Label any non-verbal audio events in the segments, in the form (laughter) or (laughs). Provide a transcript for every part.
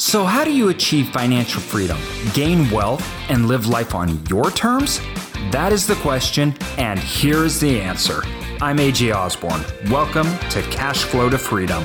So, how do you achieve financial freedom, gain wealth, and live life on your terms? That is the question, and here is the answer. I'm AJ Osborne. Welcome to Cash Flow to Freedom.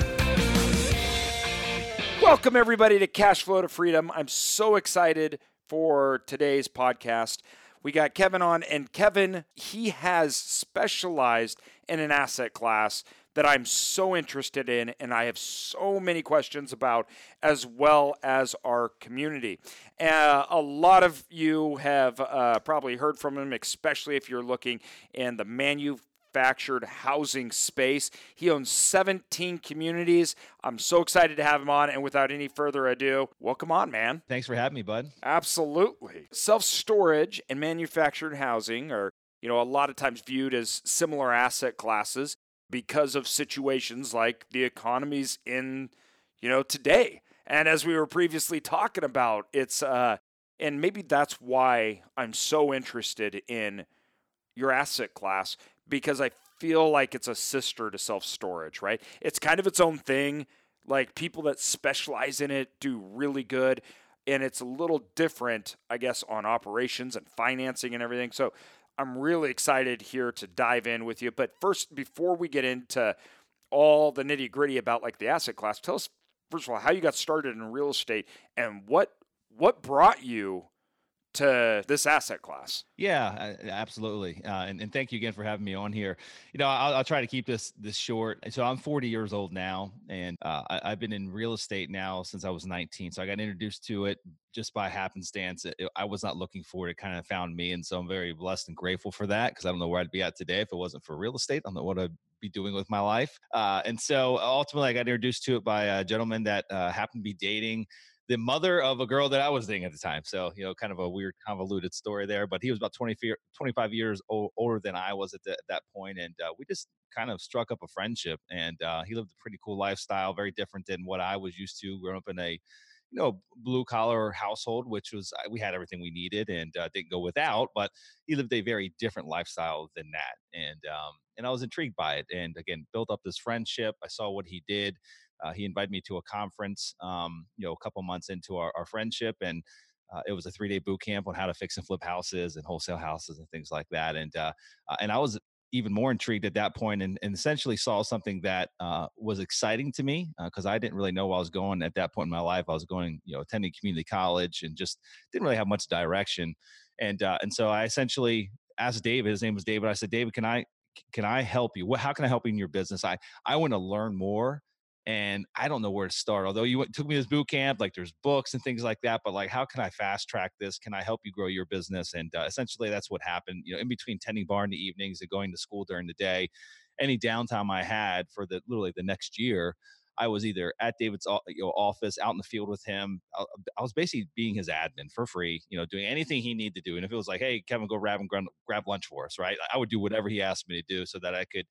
Welcome, everybody, to Cash Flow to Freedom. I'm so excited for today's podcast. We got Kevin on, and Kevin, he has specialized in an asset class that I'm so interested in and I have so many questions about, as well as our community. Uh, a lot of you have uh, probably heard from him, especially if you're looking in the manufactured housing space. He owns 17 communities. I'm so excited to have him on. And without any further ado, welcome on, man. Thanks for having me, bud. Absolutely. Self storage and manufactured housing are, you know, a lot of times viewed as similar asset classes because of situations like the economies in, you know, today. And as we were previously talking about, it's, uh, and maybe that's why I'm so interested in your asset class because I feel like it's a sister to self storage, right? It's kind of its own thing. Like people that specialize in it do really good. And it's a little different, I guess, on operations and financing and everything. So I'm really excited here to dive in with you. But first, before we get into all the nitty gritty about like the asset class, tell us first of all how you got started in real estate and what what brought you to this asset class. Yeah, absolutely. Uh, and, and thank you again for having me on here. You know, I'll, I'll, try to keep this this short. So I'm 40 years old now, and uh, I, have been in real estate now since I was 19. So I got introduced to it just by happenstance. It, I was not looking for it; it kind of found me, and so I'm very blessed and grateful for that because I don't know where I'd be at today if it wasn't for real estate. I don't know what I'd be doing with my life. Uh, and so ultimately, I got introduced to it by a gentleman that uh, happened to be dating the mother of a girl that I was dating at the time. So, you know, kind of a weird, convoluted story there. But he was about 20, 25 years old, older than I was at, the, at that point, And uh, we just kind of struck up a friendship. And uh, he lived a pretty cool lifestyle, very different than what I was used to growing up in a, you know, blue collar household, which was, uh, we had everything we needed and uh, didn't go without. But he lived a very different lifestyle than that. And, um, and I was intrigued by it. And again, built up this friendship. I saw what he did uh, he invited me to a conference, um, you know, a couple months into our, our friendship, and uh, it was a three day boot camp on how to fix and flip houses and wholesale houses and things like that. And uh, uh and I was even more intrigued at that point and, and essentially saw something that uh, was exciting to me because uh, I didn't really know where I was going at that point in my life. I was going, you know, attending community college and just didn't really have much direction. And and so I essentially asked David. His name was David. I said, David, can I can I help you? How can I help you in your business? I I want to learn more and I don't know where to start. Although you went, took me to this boot camp, like there's books and things like that, but like how can I fast track this? Can I help you grow your business? And uh, essentially, that's what happened. You know, in between tending bar in the evenings and going to school during the day, any downtime I had for the literally the next year, I was either at David's you know, office, out in the field with him. I, I, was basically being his admin for free, you know, doing anything he needed to do. And if it was like, hey, Kevin, go grab and grab, grab lunch for us, right? I would do whatever he asked me to do so that I could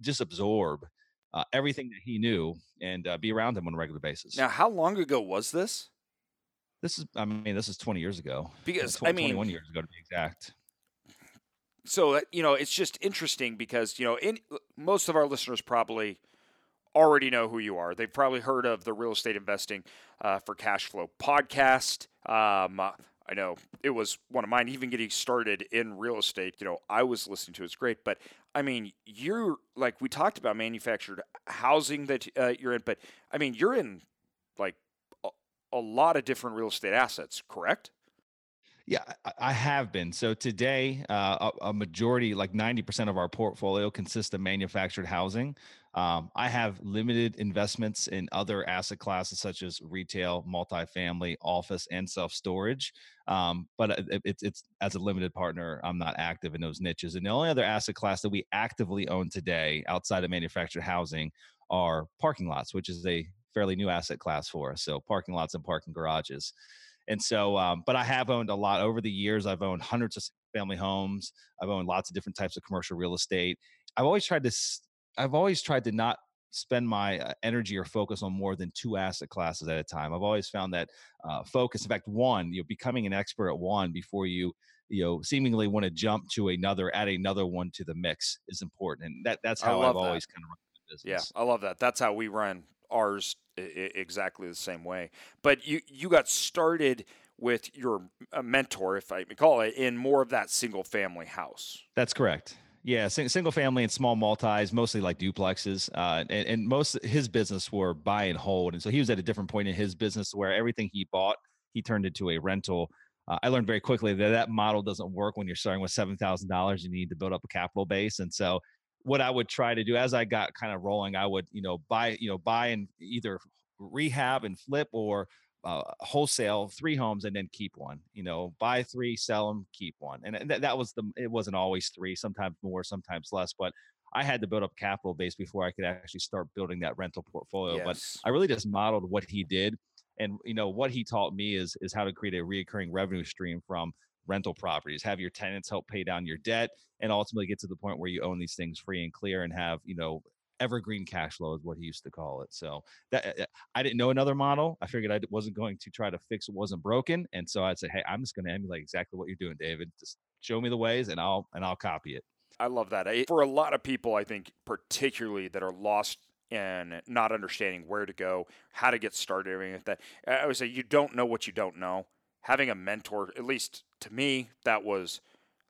just absorb uh, everything that he knew and uh, be around him on a regular basis. Now, how long ago was this? This is, I mean, this is 20 years ago. Because, 20, I mean, 21 years ago to be exact. So, uh, you know, it's just interesting because, you know, in, most of our listeners probably already know who you are. They've probably heard of the Real Estate Investing uh, for Cash Flow podcast. Um, I know it was one of mine, even getting started in real estate. You know, I was listening to it's great, but I mean, you're like we talked about manufactured housing that uh, you're in, but I mean, you're in like a, a lot of different real estate assets, correct? Yeah, I have been. So today, uh, a, a, majority, like 90% of our portfolio consists of manufactured housing. Um, I have limited investments in other asset classes such as retail, multifamily, office, and self storage. Um, but it, it's, it's as a limited partner, I'm not active in those niches. And the only other asset class that we actively own today outside of manufactured housing are parking lots, which is a fairly new asset class for us. So parking lots and parking garages. And so, um, but I have owned a lot over the years. I've owned hundreds of family homes. I've owned lots of different types of commercial real estate. I've always tried to, I've always tried to not spend my uh, energy or focus on more than two asset classes at a time. I've always found that uh, focus, in fact, one, you know, becoming an expert at one before you, you know, seemingly want to jump to another, add another one to the mix is important. And that that's how I've that. always kind of run the business. Yeah, I love that. That's how we run ours I- exactly the same way. But you you got started with your mentor, if I may call it, in more of that single family house. That's correct. Yeah, single family and small multis, mostly like duplexes. Uh, and, and most his business were buy and hold, and so he was at a different point in his business where everything he bought he turned into a rental. Uh, I learned very quickly that that model doesn't work when you're starting with seven thousand dollars. You need to build up a capital base, and so what I would try to do as I got kind of rolling, I would you know buy you know buy and either rehab and flip or uh, wholesale three homes and then keep one. You know, buy three, sell them, keep one. And th- that was the. It wasn't always three, sometimes more, sometimes less. But I had to build up capital base before I could actually start building that rental portfolio. Yes. But I really just modeled what he did, and you know what he taught me is is how to create a reoccurring revenue stream from rental properties. Have your tenants help pay down your debt, and ultimately get to the point where you own these things free and clear, and have you know evergreen cash flow is what he used to call it. So that eh, eh, I didn't know another model. I figured I wasn't going to try to fix what wasn't broken, and so I'd say, hey, I'm just going to emulate exactly what you're doing, David. Just show me the ways, and I'll and I'll copy it. I love that. For a lot of people, I think particularly that are lost and not understanding where to go, how to get started, everything like that. I would say you don't know what you don't know. Having a mentor, at least to me, that was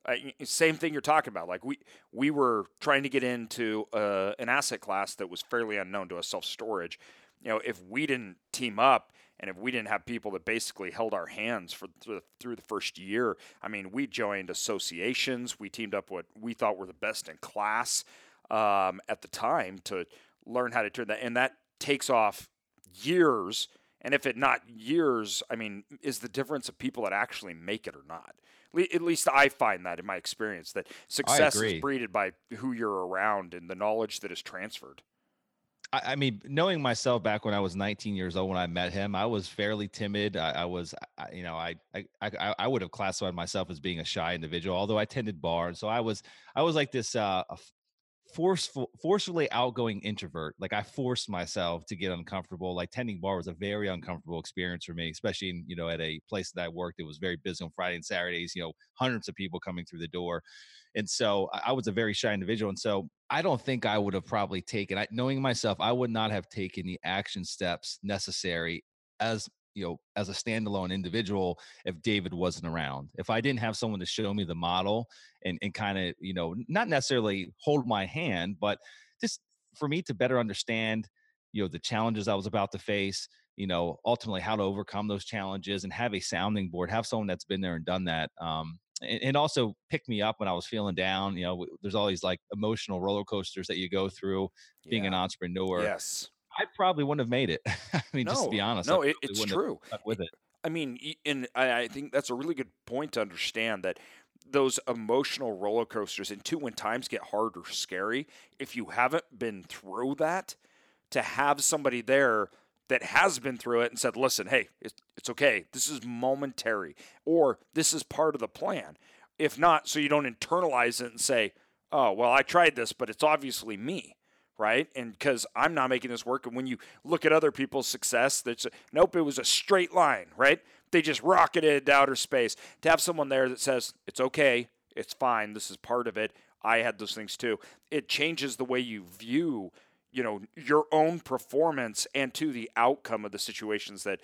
uh, same thing you're talking about. Like we we were trying to get into uh, an asset class that was fairly unknown to us, self storage. You know, if we didn't team up and if we didn't have people that basically held our hands for through the, through the first year, I mean, we joined associations. We teamed up what we thought were the best in class um, at the time to learn how to turn that, and that takes off years. And if it not years, I mean, is the difference of people that actually make it or not? At least I find that in my experience that success is breeded by who you're around and the knowledge that is transferred. I, mean, knowing myself back when I was 19 years old when I met him, I was fairly timid. I, I was, I, you know, I, I I would have classified myself as being a shy individual, although I tended bars. So I was I was like this uh, forceful forcefully outgoing introvert like i forced myself to get uncomfortable like tending bar was a very uncomfortable experience for me especially in you know at a place that i worked it was very busy on friday and saturdays you know hundreds of people coming through the door and so i was a very shy individual and so i don't think i would have probably taken I, knowing myself i would not have taken the action steps necessary as you know as a standalone individual if david wasn't around. If i didn't have someone to show me the model and, and kind of you know not necessarily hold my hand but just for me to better understand you know the challenges i was about to face you know ultimately how to overcome those challenges and have a sounding board have someone that's been there and done that um, and, and also pick me up when i was feeling down you know there's all these like emotional roller coasters that you go through being yeah. an entrepreneur. Yes I probably wouldn't have made it. (laughs) I mean, no, just to be honest. No, it, it's true. With it. I mean, and I think that's a really good point to understand that those emotional roller coasters and two when times get hard or scary, if you haven't been through that, to have somebody there that has been through it and said, listen, hey, it's, it's okay. This is momentary, or this is part of the plan. If not, so you don't internalize it and say, oh, well, I tried this, but it's obviously me right? And because I'm not making this work. And when you look at other people's success, that's nope, it was a straight line, right? They just rocketed to outer space. To have someone there that says it's okay, it's fine, this is part of it. I had those things too. It changes the way you view, you know, your own performance and to the outcome of the situations that,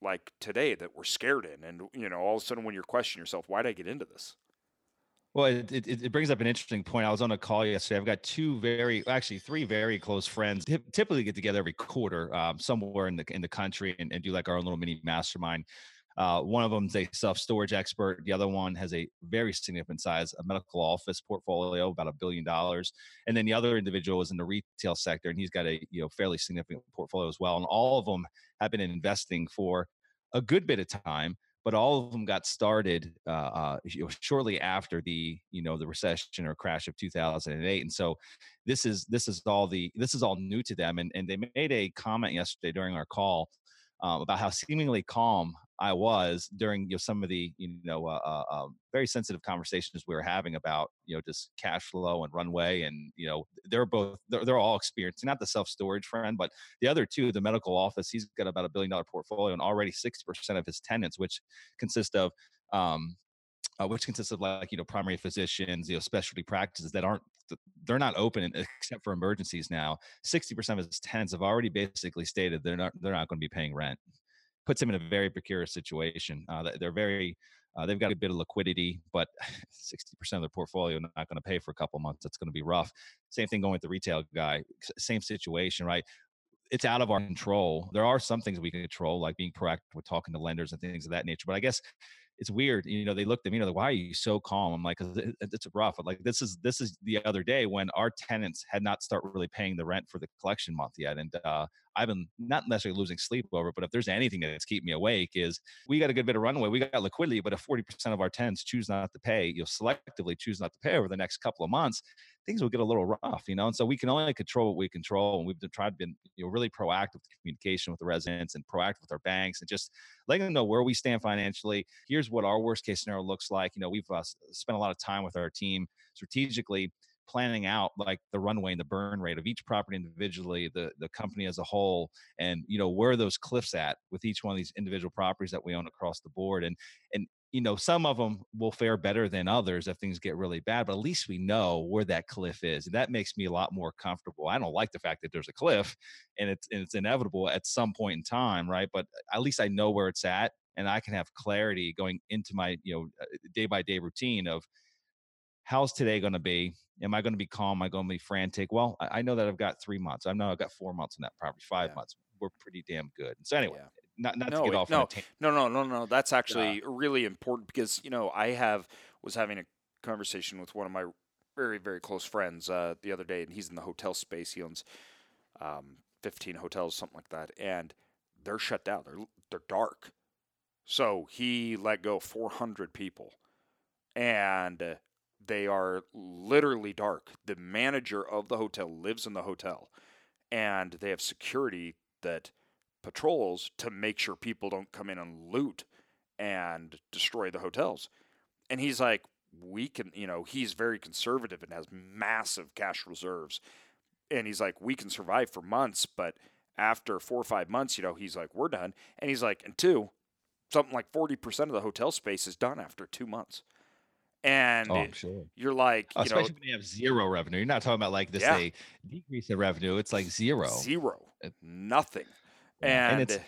like today, that we're scared in. And you know, all of a sudden, when you're questioning yourself, why did I get into this? Well, it, it, it, brings up an interesting point. I was on a call yesterday. I've got two very, actually three very close friends. Typically get together every quarter um, somewhere in the in the country and, and do like our own little mini mastermind. Uh, one of them is a self storage expert. The other one has a very significant size, a medical office portfolio, about a billion dollars. And then the other individual is in the retail sector, and he's got a you know fairly significant portfolio as well. And all of them have been investing for a good bit of time but all of them got started uh, uh, shortly after the you know the recession or crash of 2008 and so this is this is all the this is all new to them and, and they made a comment yesterday during our call um, about how seemingly calm I was during you know some of the you know uh, uh, um, very sensitive conversations we were having about you know just cash flow and runway and you know they're both they're, they're all experienced not the self storage friend but the other two the medical office he's got about a billion dollar portfolio and already 60% of his tenants which consist of um, uh, which consists of like you know primary physicians, you know specialty practices that aren't they're not open except for emergencies now. 60% of his tenants have already basically stated they're not they're not going to be paying rent. Puts him in a very precarious situation. Uh, they're very uh, they've got a bit of liquidity, but (sighs) 60% of their portfolio not going to pay for a couple months. It's going to be rough. Same thing going with the retail guy. Same situation, right? It's out of our control. There are some things we can control, like being proactive with talking to lenders and things of that nature. But I guess it's weird. You know, they looked at me, you know, like, why are you so calm? I'm like, it's rough. Like this is this is the other day when our tenants had not start really paying the rent for the collection month yet, and uh, I've been not necessarily losing sleep over. But if there's anything that's keeping me awake, is we got a good bit of runway. We got liquidity, but if 40% of our tenants choose not to pay, you'll selectively choose not to pay over the next couple of months, things will get a little rough, you know. And so we can only control what we control, and we've tried to be you know really proactive with communication with the residents and proactive with our banks, and just letting them know where we stand financially. Here's what our worst case scenario looks like. You know, we've uh, spent a lot of time with our team strategically planning out like the runway and the burn rate of each property individually the the company as a whole and you know where those cliffs at with each one of these individual properties that we own across the board and and you know, some of them will fare better than others if things get really bad, but at least we know where that cliff is. And that makes me a lot more comfortable. I don't like the fact that there's a cliff and it's, and it's inevitable at some point in time, right? But at least I know where it's at and I can have clarity going into my, you know, day by day routine of how's today going to be? Am I going to be calm? Am I going to be frantic? Well, I know that I've got three months. I know I've got four months in that property, five yeah. months. We're pretty damn good. So anyway, yeah not not no, to get off. No, no, no, no, no. That's actually yeah. really important because you know I have was having a conversation with one of my very very close friends uh, the other day, and he's in the hotel space. He owns um, 15 hotels, something like that, and they're shut down. They're they're dark. So he let go 400 people, and uh, they are literally dark. The manager of the hotel lives in the hotel, and they have security that patrols to make sure people don't come in and loot and destroy the hotels. And he's like, we can, you know, he's very conservative and has massive cash reserves. And he's like, we can survive for months, but after four or five months, you know, he's like, we're done. And he's like, and two, something like 40% of the hotel space is done after two months. And oh, sure. you're like, you especially know, when you have zero revenue. You're not talking about like this yeah. a decrease in revenue. It's like zero, zero, Zero. Nothing and, and it's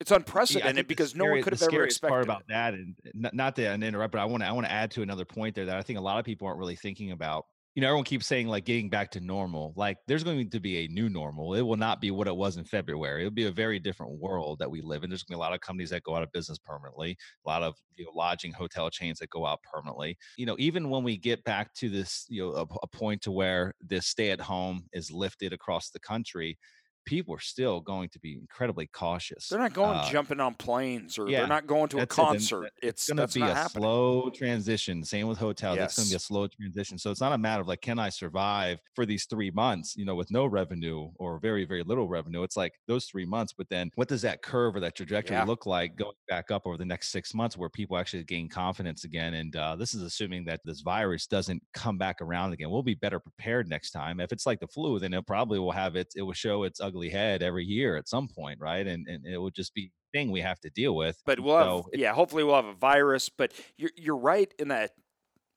it's unprecedented yeah, because scary, no one could have ever expected. Part about that, and uh, not, not to interrupt, but I want to I want to add to another point there that I think a lot of people aren't really thinking about. You know, everyone keeps saying like getting back to normal. Like, there's going to be a new normal. It will not be what it was in February. It'll be a very different world that we live in. There's going to be a lot of companies that go out of business permanently. A lot of you know, lodging hotel chains that go out permanently. You know, even when we get back to this, you know, a, a point to where this stay at home is lifted across the country people are still going to be incredibly cautious. They're not going uh, jumping on planes or yeah, they're not going to a concert. It. It's, it's going to be a happening. slow transition. Same with hotels. Yes. It's going to be a slow transition. So it's not a matter of like, can I survive for these three months, you know, with no revenue or very, very little revenue? It's like those three months. But then what does that curve or that trajectory yeah. look like going back up over the next six months where people actually gain confidence again? And uh, this is assuming that this virus doesn't come back around again. We'll be better prepared next time. If it's like the flu, then it probably will have it, it will show its ugly ugly head every year at some point, right? And and it would just be thing we have to deal with. But we'll so have, yeah, hopefully we'll have a virus. But you're you're right in that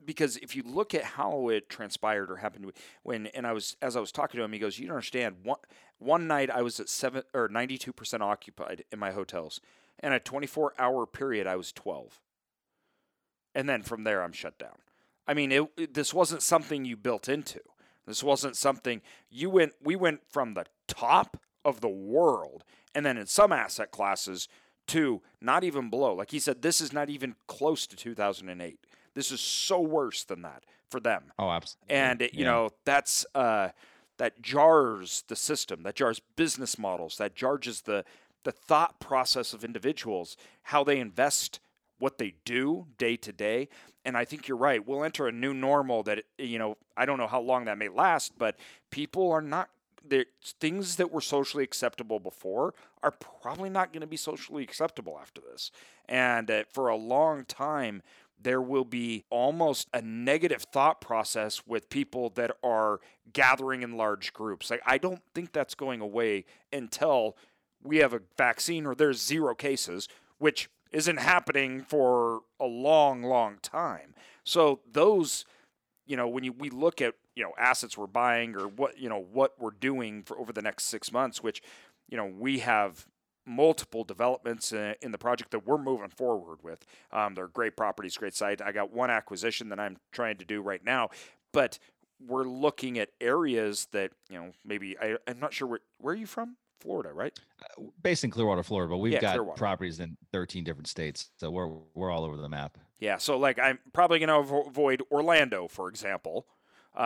because if you look at how it transpired or happened when and I was as I was talking to him, he goes, "You don't understand. One one night I was at seven or ninety two percent occupied in my hotels, and a twenty four hour period I was twelve, and then from there I'm shut down. I mean, it, it, this wasn't something you built into. This wasn't something you went. We went from the top of the world, and then in some asset classes to not even below. Like he said, this is not even close to 2008. This is so worse than that for them. Oh, absolutely. And it, you yeah. know that's uh, that jars the system, that jars business models, that jars the the thought process of individuals, how they invest what they do day to day. And I think you're right. We'll enter a new normal that, you know, I don't know how long that may last, but people are not, the things that were socially acceptable before are probably not going to be socially acceptable after this. And uh, for a long time, there will be almost a negative thought process with people that are gathering in large groups. Like, I don't think that's going away until we have a vaccine or there's zero cases, which isn't happening for a long, long time. So those, you know, when you we look at you know assets we're buying or what you know what we're doing for over the next six months. Which you know we have multiple developments in the project that we're moving forward with. Um, they're great properties, great site. I got one acquisition that I'm trying to do right now, but we're looking at areas that you know maybe I, I'm not sure where where are you from. Florida, right? Uh, based in Clearwater, Florida, but we've Yeah, got Clearwater. properties in 13 different states, so we're we're all over the map. Yeah, so like I'm probably going to avoid Orlando, for example, um,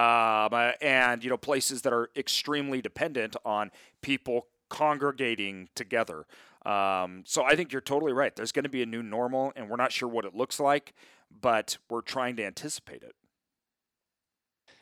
uh, and you know places that are extremely dependent on people congregating together. Um, so I think you're totally right. There's going to be a new normal, and we're not sure what it looks like, but we're trying to anticipate it.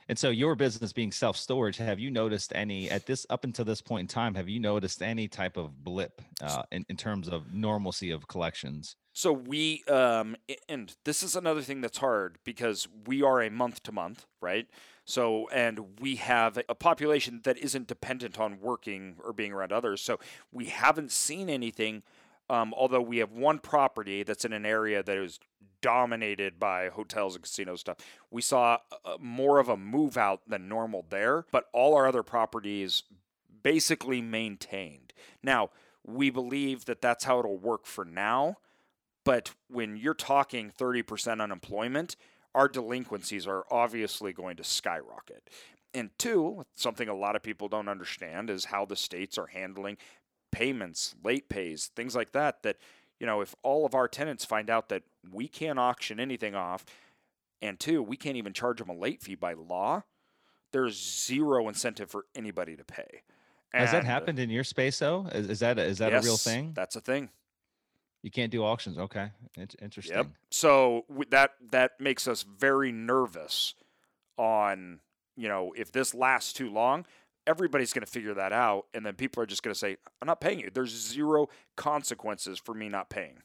And so, your business being self storage, have you noticed any at this up until this point in time? Have you noticed any type of blip uh, in in terms of normalcy of collections? So we, um, and this is another thing that's hard because we are a month to month, right? So, and we have a population that isn't dependent on working or being around others. So we haven't seen anything, um, although we have one property that's in an area that is dominated by hotels and casino stuff. We saw uh, more of a move out than normal there, but all our other properties basically maintained. Now, we believe that that's how it'll work for now. But when you're talking 30% unemployment, our delinquencies are obviously going to skyrocket. And two, something a lot of people don't understand is how the states are handling payments, late pays, things like that. That, you know, if all of our tenants find out that we can't auction anything off, and two, we can't even charge them a late fee by law, there's zero incentive for anybody to pay. Has that And, uh, happened in your space though? Is, is that a, is that a real thing? That's a thing. You can't do auctions. Okay, it's interesting. So w- that that makes us very nervous on you know if this lasts too long, everybody's going to figure that out, and then people are just going to say, "I'm not paying you." There's zero consequences for me not paying.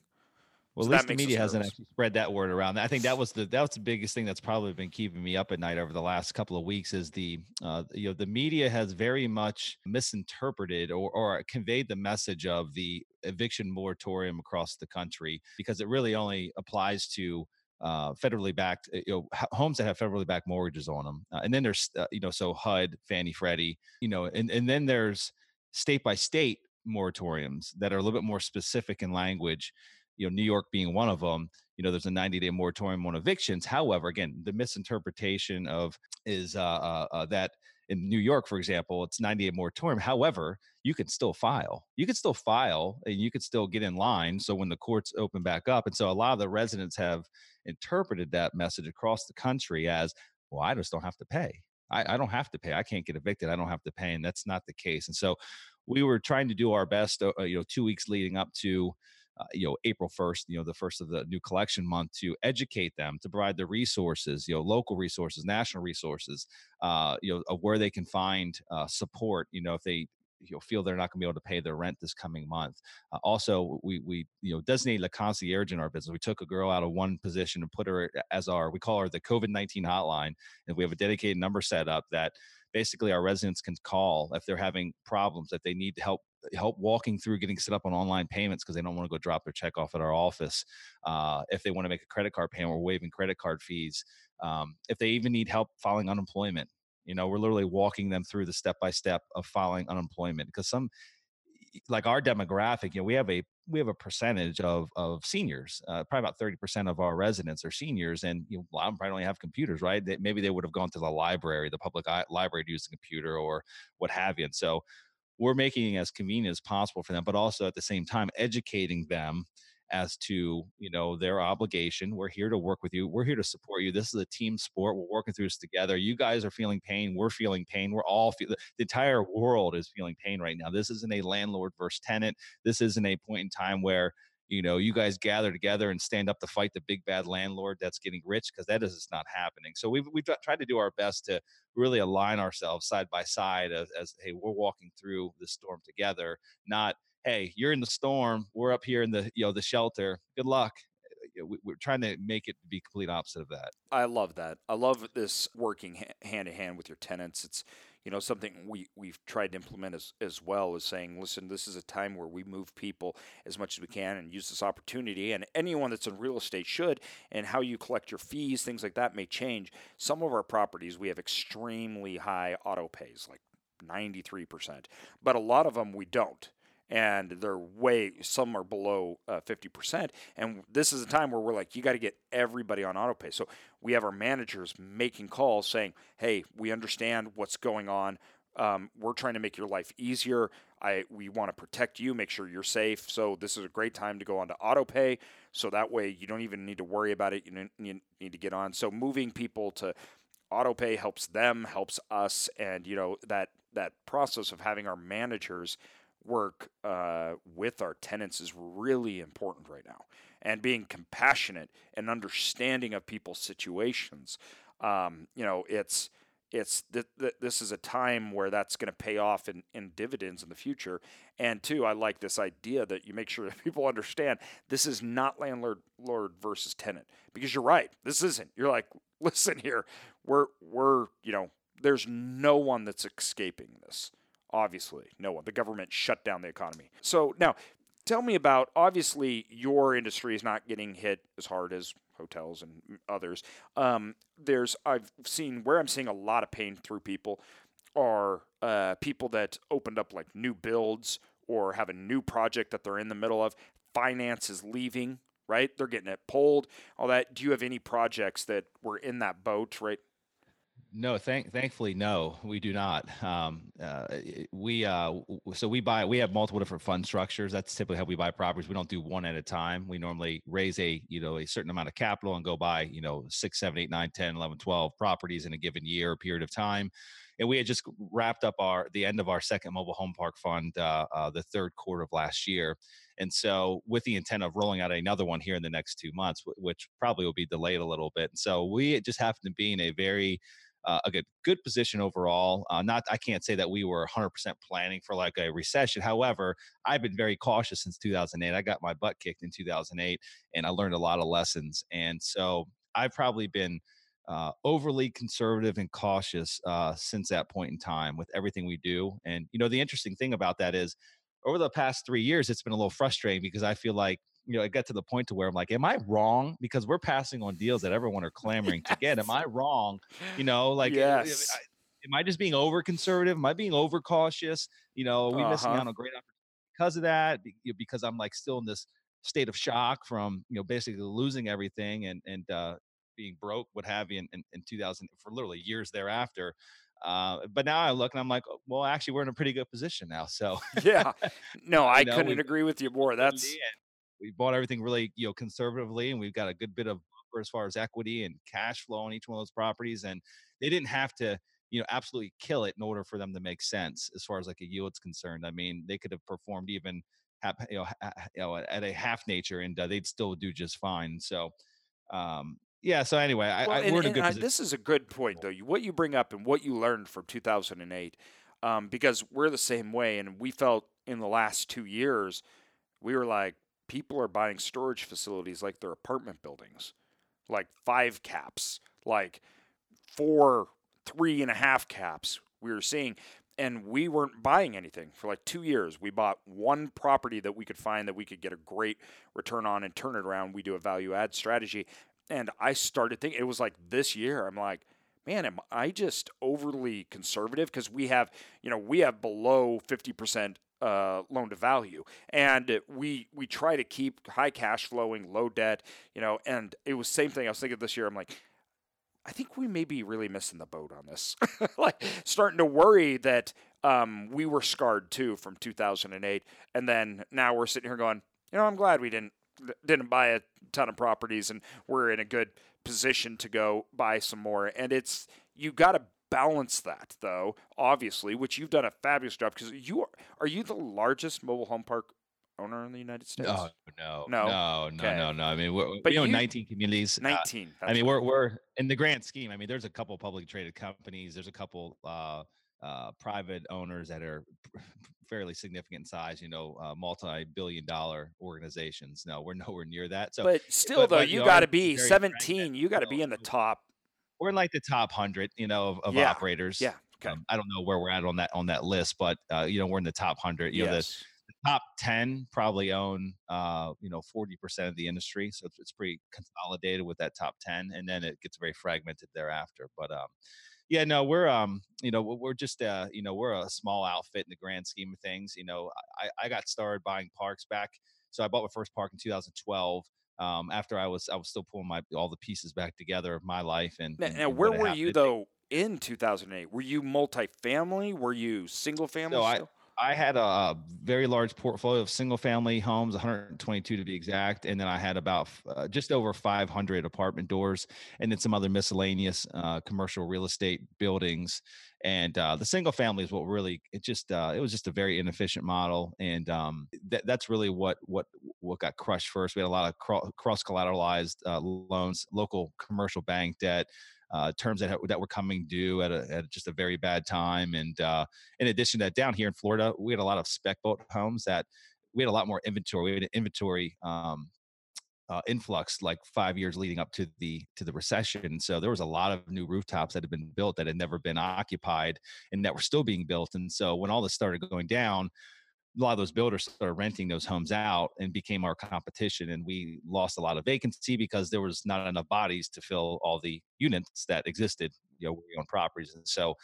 Well, So at least the media hasn't actually spread that word around. I think that was the that was the biggest thing that's probably been keeping me up at night over the last couple of weeks is the uh, you know the media has very much misinterpreted or, or conveyed the message of the eviction moratorium across the country because it really only applies to uh, federally backed uh, you know homes that have federally backed mortgages on them, uh, and then there's uh, you know so HUD, Fannie Freddie, you know, and and then there's state by state moratoriums that are a little bit more specific in language you know new york being one of them you know there's a 90 day moratorium on evictions. However again the misinterpretation of is uh, uh, uh, that in new york for example it's 90 day moratorium however you can still file. You can still file and you can still get in line so when the courts open back up and so a lot of the residents have interpreted that message across the country as well i just don't have to pay. I, I don't have to pay. I can't get evicted. I don't have to pay and that's not the case. And so we were trying to do our best uh, you know two weeks leading up to uh, you know April 1st, you know the first of the new collection month to educate them to provide the resources, you know local resources, national resources, uh, you know of where they can find uh, support. You know if they you know feel they're not going to be able to pay their rent this coming month. Uh, also, we we you know designated a concierge in our business. We took a girl out of one position and put her as our we call her the COVID nineteen hotline, and we have a dedicated number set up that basically our residents can call if they're having problems if they need to help help walking through getting set up on online payments because they don't want to go drop their check off at our office. Uh, if they want to make a credit card payment, we're waiving credit card fees. Um, if they even need help filing unemployment, you know, we're literally walking them through the step by step of filing unemployment because some like our demographic, you know, we have a we have a percentage of of seniors. Uh, probably about thirty percent of our residents are seniors, and you know, a lot of them probably don't have computers, right? They, maybe they would have gone to the library, the public library, to use a computer or what have you. And so, we're making it as convenient as possible for them, but also at the same time educating them as to you know their obligation. We're here to work with you. We're here to support you. This is a team sport. We're working through this together. You guys are feeling pain. We're feeling pain. We're all feel the entire world is feeling pain right now. This isn't a landlord versus tenant. This isn't a point in time where you know you guys gather together and stand up to fight the big bad landlord that's getting rich because that is just not happening. So we've we've tried to do our best to really align ourselves side by side as, as hey we're walking through the storm together not hey you're in the storm we're up here in the you know the shelter good luck eh, we- we're trying to make it be complete opposite of that I love that. I love this working hand in hand with your tenants. It's you know, something we we've tried to implement as as well is saying, listen, this is a time where we move people as much as we can and use this opportunity. And anyone that's in real estate should. And how you collect your fees, things like that, may change. Some of our properties we have extremely high auto pays, like 93%, but a lot of them we don't and they're way some are below uh, 50% and this is a time where we're like you got to get everybody on autopay. So we have our managers making calls saying hey we understand what's going on um, we're trying to make your life easier I, we want to protect you make sure you're safe so this is a great time to go on to autopay so that way you don't even need to worry about it you, you need to get on. So moving people to autopay helps them helps us and you know that that process of having our managers work uh, with our tenants is really important right now. And being compassionate and understanding of people's situations. Um, you know, it's it's th- th- this is a time where that's going to pay off in, in dividends in the future. And two, I like this idea that you make sure (laughs) that people understand this is not landlord lord versus tenant because you're right. This isn't. You're like, listen here, we're we're you know, there's no one that's escaping this. Obviously, no one. The government shut down the economy. So now, tell me about obviously your industry is not getting hit as hard as hotels and others. Um, there's I've seen where I'm seeing a lot of pain through people are uh, people that opened up like new builds or have a new project that they're in the middle of. Finance is leaving, right? They're getting it pulled, all that. Do you have any projects that were in that boat right no, thank thankfully, no, we do not. Um, uh, we uh, so we buy we have multiple different fund structures. That's typically how we buy properties. We don't do one at a time. We normally raise a you know a certain amount of capital and go buy you know six, seven, eight, nine, 10, 11, 12 properties in a given year or period of time. And we had just wrapped up our the end of our second mobile home park fund uh, uh, the third quarter of last year. And so, with the intent of rolling out another one here in the next two months, which probably will be delayed a little bit. And so, we just happen to be in a very uh, a good good position overall. Uh, not I can't say that we were 100% planning for like a recession. However, I've been very cautious since 2008. I got my butt kicked in 2008, and I learned a lot of lessons. And so I've probably been uh, overly conservative and cautious uh, since that point in time with everything we do. And you know, the interesting thing about that is, over the past three years, it's been a little frustrating because I feel like you know, I get to the point to where I'm like, am I wrong? Because we're passing on deals that everyone are clamoring yes. to get. Am I wrong? You know, like, yes. I, am I just being over conservative? Am I being over cautious? You know, we uh-huh. missing out on a great opportunity because of that, because I'm like still in this state of shock from, you know, basically losing everything and, and, uh, being broke, what have you, in, in, in 2000 for literally years thereafter. Uh, but now I look and I'm like, oh, well, actually, we're in a pretty good position now. So yeah, (laughs) no, I know, couldn't agree with you more. That's we bought everything really you know conservatively and we've got a good bit of buffer as far as equity and cash flow on each one of those properties and they didn't have to you know absolutely kill it in order for them to make sense as far as like a yield's concerned. I mean they could have performed even you know, you know at a half nature and uh, they'd still do just fine. So um yeah so anyway I, well, I, we're in a good I, this is a good point though. What you bring up and what you learned from 2008 um, because we're the same way and we felt in the last two years we were like people are buying storage facilities like they're apartment buildings, like five caps, like four, three and a half caps. We were seeing, and we weren't buying anything for like two years. We bought one property that we could find that we could get a great return on and turn it around. We do a value add strategy. And I started thinking, it was like this year, I'm like, man, am I just overly conservative? Because we have, you know, we have below 50% uh, loan to value, and we we try to keep high cash flowing, low debt, you know. And it was same thing. I was thinking this year. I'm like, I think we may be really missing the boat on this. (laughs) like starting to worry that um, we were scarred too from 2008, and then now we're sitting here going, you know, I'm glad we didn't didn't buy a ton of properties, and we're in a good position to go buy some more. And it's you got to balance that though, obviously, which you've done a fabulous job because you are are you the largest mobile home park owner in the United States? Oh, no, no, no, no, okay. no, no. I mean, we're, but we own 19 communities. 19. Uh, I mean, we're we're in the grand scheme. I mean, there's a couple publicly traded companies. There's a couple uh, uh, private owners that are (laughs) fairly significant size. You know, uh, multi-billion-dollar organizations. No, we're nowhere near that. So, but still, but, though, but, you, you got to be 17. You got to be in the (laughs) top we're in like the top hundred, you know, of, of yeah. operators. Yeah. Okay. Um, I don't know where we're at on that on that list, but uh, you know we're in the top hundred. You yes. know the, the, top ten probably own uh, you know forty percent of the industry, so it's, it's, pretty consolidated with that top ten, and then it gets very fragmented thereafter. But um, yeah, no, we're um, you know, we're just uh, you know, we're a small outfit in the grand scheme of things. You know, I, I got started buying parks back, so I bought my first park in 2012 um, after I was I was still pulling my all the pieces back together of my life. And now, and, now where were you though in 2008? Were you multifamily? Were you single family? So I, I had a very large portfolio of single family homes, 122 to be exact, and then I had about uh, just over 500 apartment doors, and then some other miscellaneous uh, commercial real estate buildings. And uh, the single family is what really it just uh, it was just a very inefficient model, and um, that, that's really what what what got crushed first. We had a lot of cross collateralized uh, loans, local commercial bank debt uh, terms that that were coming due at, a, at just a very bad time. And uh, in addition to that, down here in Florida, we had a lot of spec boat homes that we had a lot more inventory. We had an inventory um, uh, influx like five years leading up to the to the recession. So there was a lot of new rooftops that had been built that had never been occupied and that were still being built. And so when all this started going down, a lot of those builders started renting those homes out and became our competition and we lost a lot of vacancy because there was not enough bodies to fill all the units that existed you know we own properties and so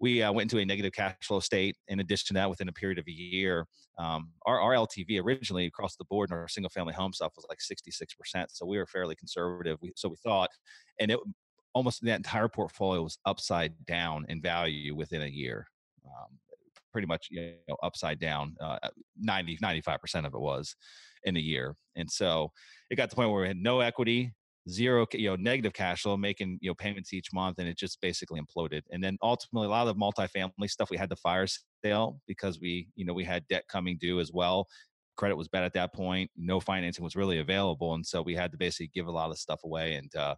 we uh, went into a negative cash flow state. In addition to that within a period of a year um, our, our ltv originally across the board in our single family home stuff was like 66% so we were fairly conservative. We, so we thought and it almost the entire portfolio was upside down in value within a year um, pretty much you know upside down. Uh, 90 95% of it was in a year, and so it got to the point where we had no equity, zero you know negative cash flow, making you know payments each month, and it just basically imploded. And then ultimately, a lot of the multifamily stuff we had to fire sale because we you know we had debt coming due as well. Credit was bad at that point. No financing was really available, and so we had to basically give a lot of stuff away and. Uh,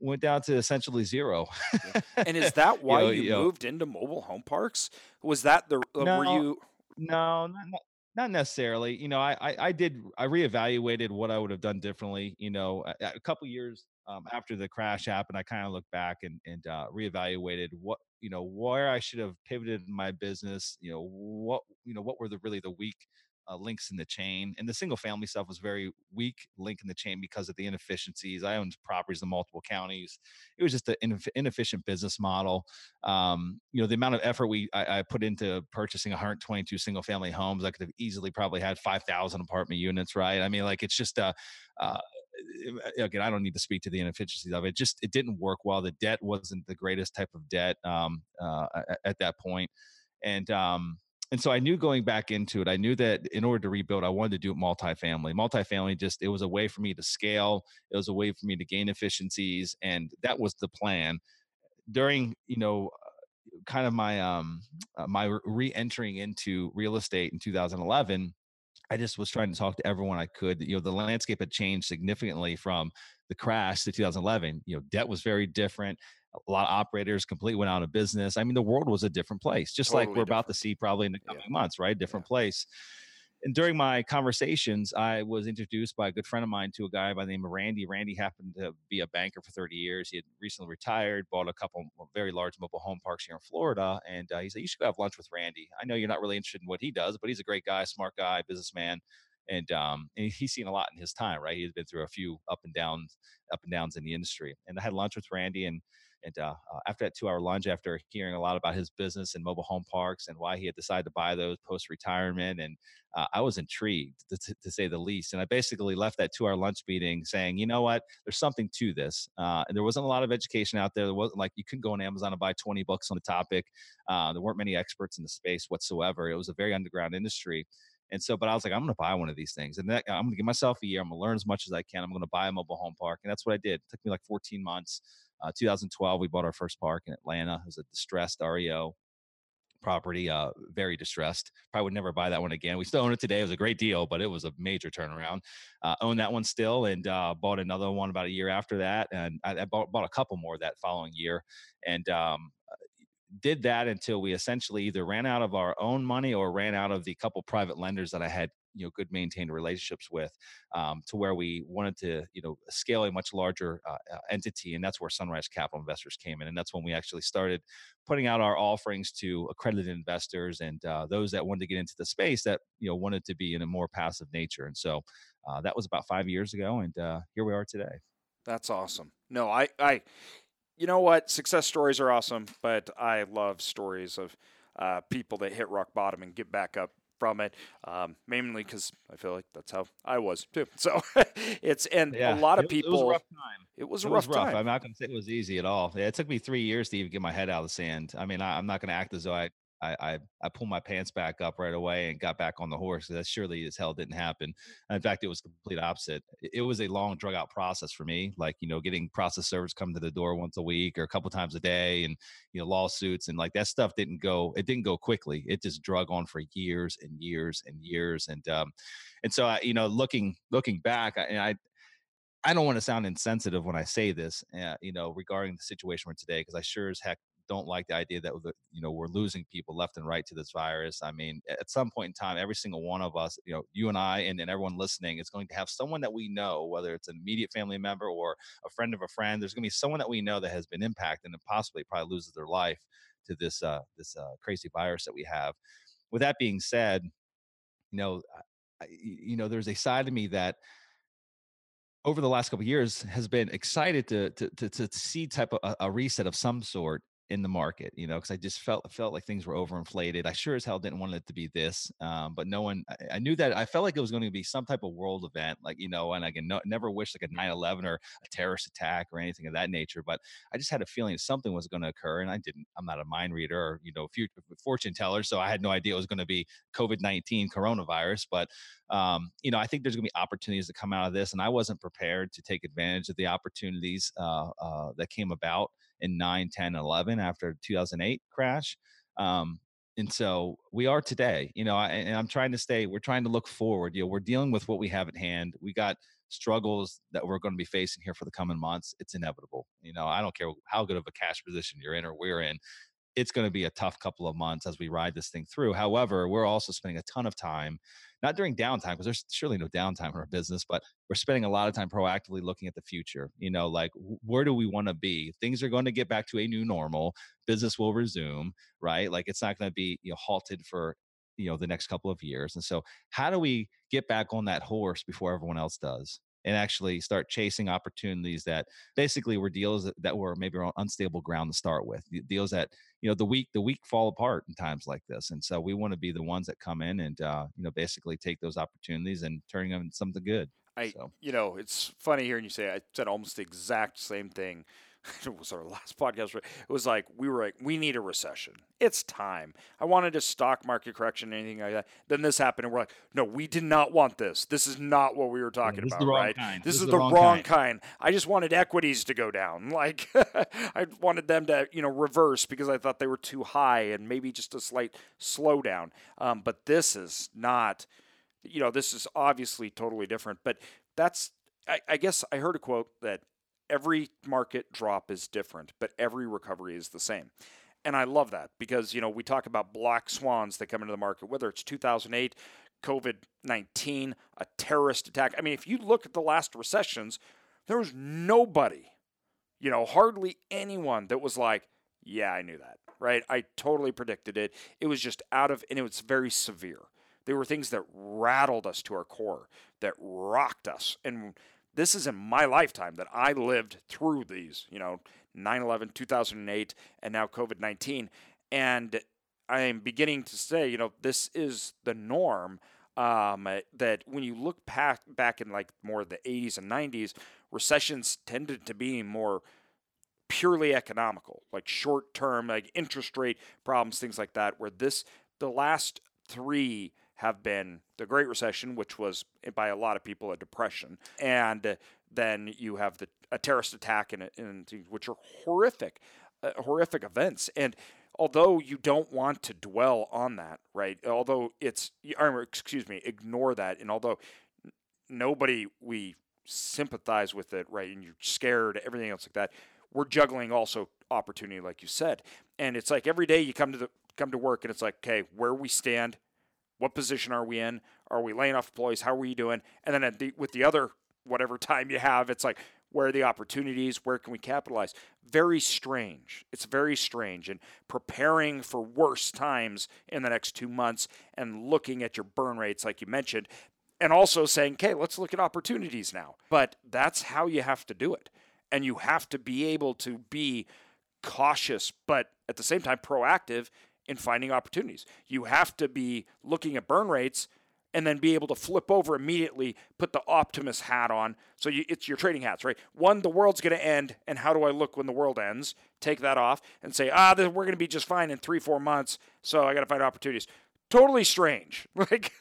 went down to essentially zero. and is (laughs) that why you, know, you, you moved into mobile home parks? Was that the uh, no, were you? No, not, not necessarily. You know, I, I, I did I reevaluated what I would have done differently. You know, a, a couple years um, after the crash happened, I kind of looked back and and uh, reevaluated what you know where I should have pivoted my business. You know what you know what were the really the weak uh, links in the chain. And the single family stuff was very weak link in the chain because of the inefficiencies. I owned properties in multiple counties. It was just an inefficient business model. Um, you know, the amount of effort we I, I, put into purchasing 122 single family homes, I could have easily probably had 5,000 apartment units. Right? I mean, like it's just a. Uh, again, I don't need to speak to the inefficiencies of it. Just it didn't work well. The debt wasn't the greatest type of debt um, uh, at that point, and um, and so I knew going back into it, I knew that in order to rebuild, I wanted to do it multifamily. Multifamily just it was a way for me to scale. It was a way for me to gain efficiencies, and that was the plan. During you know, kind of my um uh, my re-entering into real estate in 2011. I just was trying to talk to everyone I could. You know, the landscape had changed significantly from the crash to 2011. You know, debt was very different a lot of operators completely went out of business. I mean, the world was a different place, just totally like we're different. about to see probably in the coming yeah. months, right? Different yeah. place. And during my conversations, I was introduced by a good friend of mine to a guy by the name of Randy. Randy happened to be a banker for 30 years. He had recently retired, bought a couple very large mobile home parks here in Florida. And uh, he said, You should go have lunch with Randy. I know you're not really interested in what he does, but he's a great guy, smart guy, businessman and um, and he's seen a lot in his time, right? He's been through a few up and downs, up and downs in the industry. And I had lunch with Randy, and and uh, uh, after that two hour lunch, after hearing a lot about his business and mobile home parks and why he had decided to buy those post retirement, and uh, I was intrigued to, to, say the least. And I basically left that two hour lunch meeting saying, you know what, there's something to this. Uh, and there wasn't a lot of education out there. There wasn't like you couldn't go on Amazon and buy 20 books on the topic. Uh, there weren't many experts in the space whatsoever. It was a very underground industry. And so, but I was like, I'm going to buy one of these things, and that, I'm going to give myself a year. I'm going to learn as much as I can. I'm going to buy a mobile home park, and that's what I did. It took me like 14 months. Uh, 2012, we bought our first park in Atlanta. It was a distressed REO property, uh, very distressed. Probably would never buy that one again. We still own it today. It was a great deal, but it was a major turnaround. Uh, own that one still, and uh, bought another one about a year after that, and I, I bought, bought, a couple more that following year, and um, did that until we essentially either ran out of our own money or ran out of the couple private lenders that I had you know good maintained relationships with um, to where we wanted to you know scale a much larger uh, uh, entity and that's where sunrise capital investors came in and that's when we actually started putting out our offerings to accredited investors and uh, those that wanted to get into the space that you know wanted to be in a more passive nature and so uh, that was about five years ago and uh, here we are today. That's awesome. No i i you know what? Success stories are awesome but i love stories of uh, people that hit rock bottom and get back up from it, um, mainly because I feel like that's how I was too. (laughs) So it's and yeah, a lot of people. It was a rough time. It was a it rough, was rough time. I'm not going to say it was easy at all. Yeah, it took me three years to even get my head out of the sand. I mean, I, am not going to act as though I I, I, I pulled my pants back up right away and got back on the horse. That surely as hell didn't happen. in fact, it was complete opposite. It was a long, drug out process for me. Like you know, getting process servers come to the door once a week or a couple times a day, and you know, lawsuits and like that stuff didn't go. It didn't go quickly. It just drug on for years and years and years. And um, and so I, you know, looking looking back, I, I I don't want to sound insensitive when I say this, uh, you know, regarding the situation we're today, because I sure as heck don't like the idea that you know we're losing people left and right to this virus. I mean, at some point in time, every single one of us, you know, you and I, and, and everyone listening, is going to have someone that we know, whether it's an immediate family member or a friend of a friend. There's going to be someone that we know that has been impacted and possibly probably loses their life to this uh, this uh, crazy virus that we have. With that being said, you know, I, you know, there's a side of me that over the last couple years has been excited to, to to to see type of a, a, reset of some sort in the market, you know, because I just felt felt like things were overinflated. I sure as hell didn't want it to be this, um, but no one. I, I, knew that I felt like it was going to be some type of world event, like you know, and I can no, never wish like a 9/11 or a terrorist attack or anything of that nature. But I just had a feeling something was going to occur, and I didn't. I'm not a mind reader or you know, future, fortune teller, so I had no idea it was going to be COVID-19 coronavirus. But um, you know, I think there's going to be opportunities to come out of this, and I wasn't prepared to take advantage of the opportunities uh, uh, that came about in 9, 10, 11 after 2008 crash. Um, and so we are today, you know, I, and I'm trying to stay, we're trying to look forward. You know, we're dealing with what we have at hand. We got struggles that we're going to be facing here for the coming months. It's inevitable. You know, I don't care how good of a cash position you're in or we're in. It's going to be a tough couple of months as we ride this thing through. However, we're also spending a ton of time not during downtime because there's surely no downtime in our business but we're spending a lot of time proactively looking at the future you know like where do we want to be? Things are going to get back to a new normal. Business will resume right? Like it's not going to be you know halted for you know the next couple of years and so how do we get back on that horse before everyone else does and actually start chasing opportunities that basically were deals that, that were maybe on unstable ground to start with deals that you know the weak the weak fall apart in times like this and so we want to be the ones that come in and uh, you know basically take those opportunities and turning them into something good I, so. you know, it's funny hearing you say I said almost the exact same thing (laughs) it was our last podcast. It was like we were like, we need a recession. It's time. I wanted a stock market correction, anything like that. Then this happened, and we're like, no, we did not want this. This is not what we were talking yeah, about, right? Kind. This, this is, is, the, wrong, wrong kind. kind. I just wanted equities to go down. (laughs) Like I wanted them to, you know, reverse because I thought they were too high and maybe just a slight slowdown. Um, but this is not. You know, this is obviously totally different. But that's I, I guess I heard a quote that every market drop is different, but every recovery is the same. And I love that because, you know, we talk about black swans that come into the market, whether it's 2008, COVID 19, a terrorist attack. I mean, if you look at the last recessions, there was nobody, you know, hardly anyone that was like, yeah, I knew that, right? I totally predicted it. It was just out of, and it was very severe. There were things that rattled us to our core, that rocked us. And this is in my lifetime that I lived through these, you know, 9 11, 2008, and now COVID 19. And I am beginning to say, you know, this is the norm. Um, that when you look back, back in like more of the 80s and 90s, recessions tended to be more purely economical, like short term, like interest rate problems, things like that, where this, the last three have been the Great Recession, which was by a lot of people a depression, and then you have the a terrorist attack and, and which are horrific, uh, horrific events. And although you don't want to dwell on that, right? Although it's, excuse me, ignore that, and although nobody we sympathize with it, right? And you're scared, everything else like that. We're juggling also opportunity, like you said, and it's like every day you come to the come to work and it's like, okay, where we stand what position are we in? Are we laying off employees? How are we doing? And then the, with the other whatever (laughs) time you have, it's like where are the opportunities? Where can we capitalize? Very strange. It's very strange. And preparing for worse times in the next two months and looking at your burn rates, like you mentioned, and also saying, okay, let's look at opportunities now. But that's how you have to do it. And you have to be able to be cautious, but at the same time proactive in finding opportunities. You have to be looking at burn rates and then be able to flip over immediately, put the optimist hat on. So you, it's your trading hats, right? One, the world's going to end, and how do I look when the world ends? Take that off and say, ah, we're going to be just fine in three, four months. So I got to find opportunities totally strange. (laughs) Like,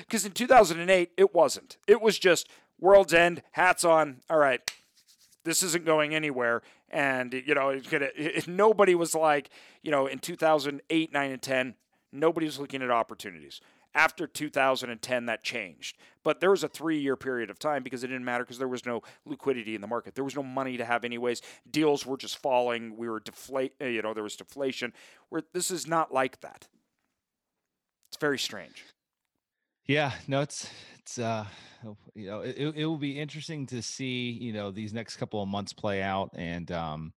because in 2008, it wasn't. It was just world's end, hats on. All right, this isn't going anywhere. And, you know, it's gonna, it, nobody was like, you know, in 2008, 9, and 10, nobody was looking at opportunities. After 2010, that changed. But there was a three year period of time because it didn't matter because there was no liquidity in the market. There was no money to have, anyways. Deals were just falling. We were deflate, uh, you know, there was deflation. Where this is not like that. It's very strange. Yeah, no, it's it's uh oh, you know it, it will be interesting to see you know these next couple of months play out and um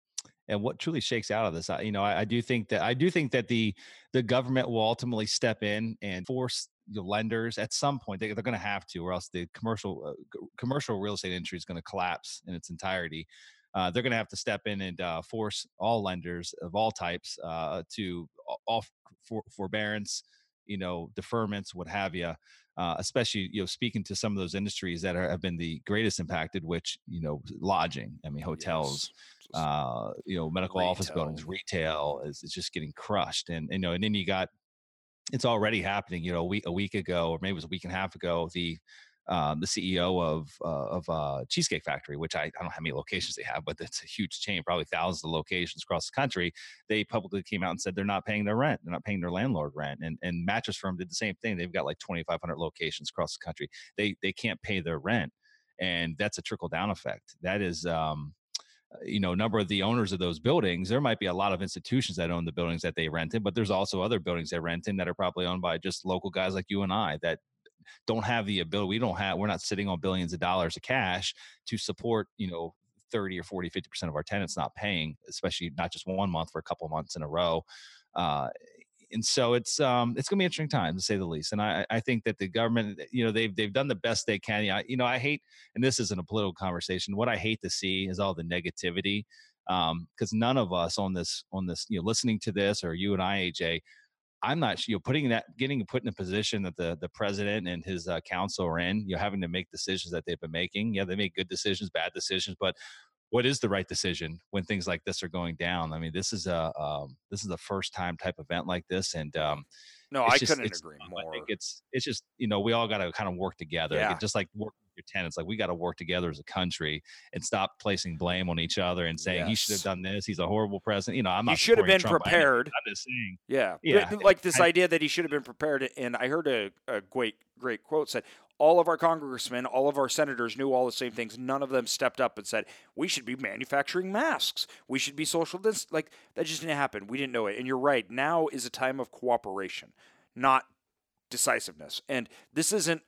and what truly shakes out of this. I, you know, I, I do think that I do think that the the government will ultimately step in and force the lenders at some point. They, they're going to have to, or else the commercial uh, commercial real estate industry is going to collapse in its entirety. Uh, they're going to have to step in and uh, force all lenders of all types uh, to off for, forbearance you know deferments what have you uh, especially you know speaking to some of those industries that are, have been the greatest impacted which you know lodging i mean hotels yes. uh, you know medical retail. office buildings retail is, is just getting crushed and you know and then you got it's already happening you know a week a week ago or maybe it was a week and a half ago the um, the CEO of uh, of uh, Cheesecake Factory, which I, I, don't know how many locations they have, but it's a huge chain, probably thousands of locations across the country. They publicly came out and said they're not paying their rent, they're not paying their landlord rent, and and Mattress Firm did the same thing. They've got like 2,500 locations across the country. They they can't pay their rent, and that's a trickle down effect. That is. Um, you know number of the owners of those buildings there might be a lot of institutions that own the buildings that they rent in but there's also other buildings they rent in that are probably owned by just local guys like you and i that don't have the ability we don't have we're not sitting on billions of dollars of cash to support you know 30 or 40 50% of our tenants not paying especially not just one month for a couple months in a row. Uh, and so it's um it's gonna be interesting time to say the least. And i i think that the government you know they've they've done the best they can. You know i hate and this isn't a political conversation what i hate to see is all the negativity um because none of us on this on this you know listening to this or you and i aj I'm not, you know, putting that, getting put in a position that the the president and his uh, council are in, you know, having to make decisions that they've been making. Yeah, they make good decisions, bad decisions, but what is the right decision when things like this are going down? I mean, this is a um, this is a first time type event like this, and um, no, I just, couldn't agree more. I think it's it's just you know we all got to kind of work together, yeah. just like work your tenants. Like we got to work together as a country and stop placing blame on each other and saying yes. he should have done this. He's a horrible president. You know, I'm not. He should have been Trump prepared. I'm just saying. Yeah, yeah. Like this I, idea that he should have been prepared. And I heard a, a great great quote said all of our congressmen, all of our senators knew all the same things. None of them stepped up and said, we should be manufacturing masks. We should be social distance. Like, that just didn't happen. We didn't know it. And you're right. Now is a time of cooperation, not decisiveness. And this isn't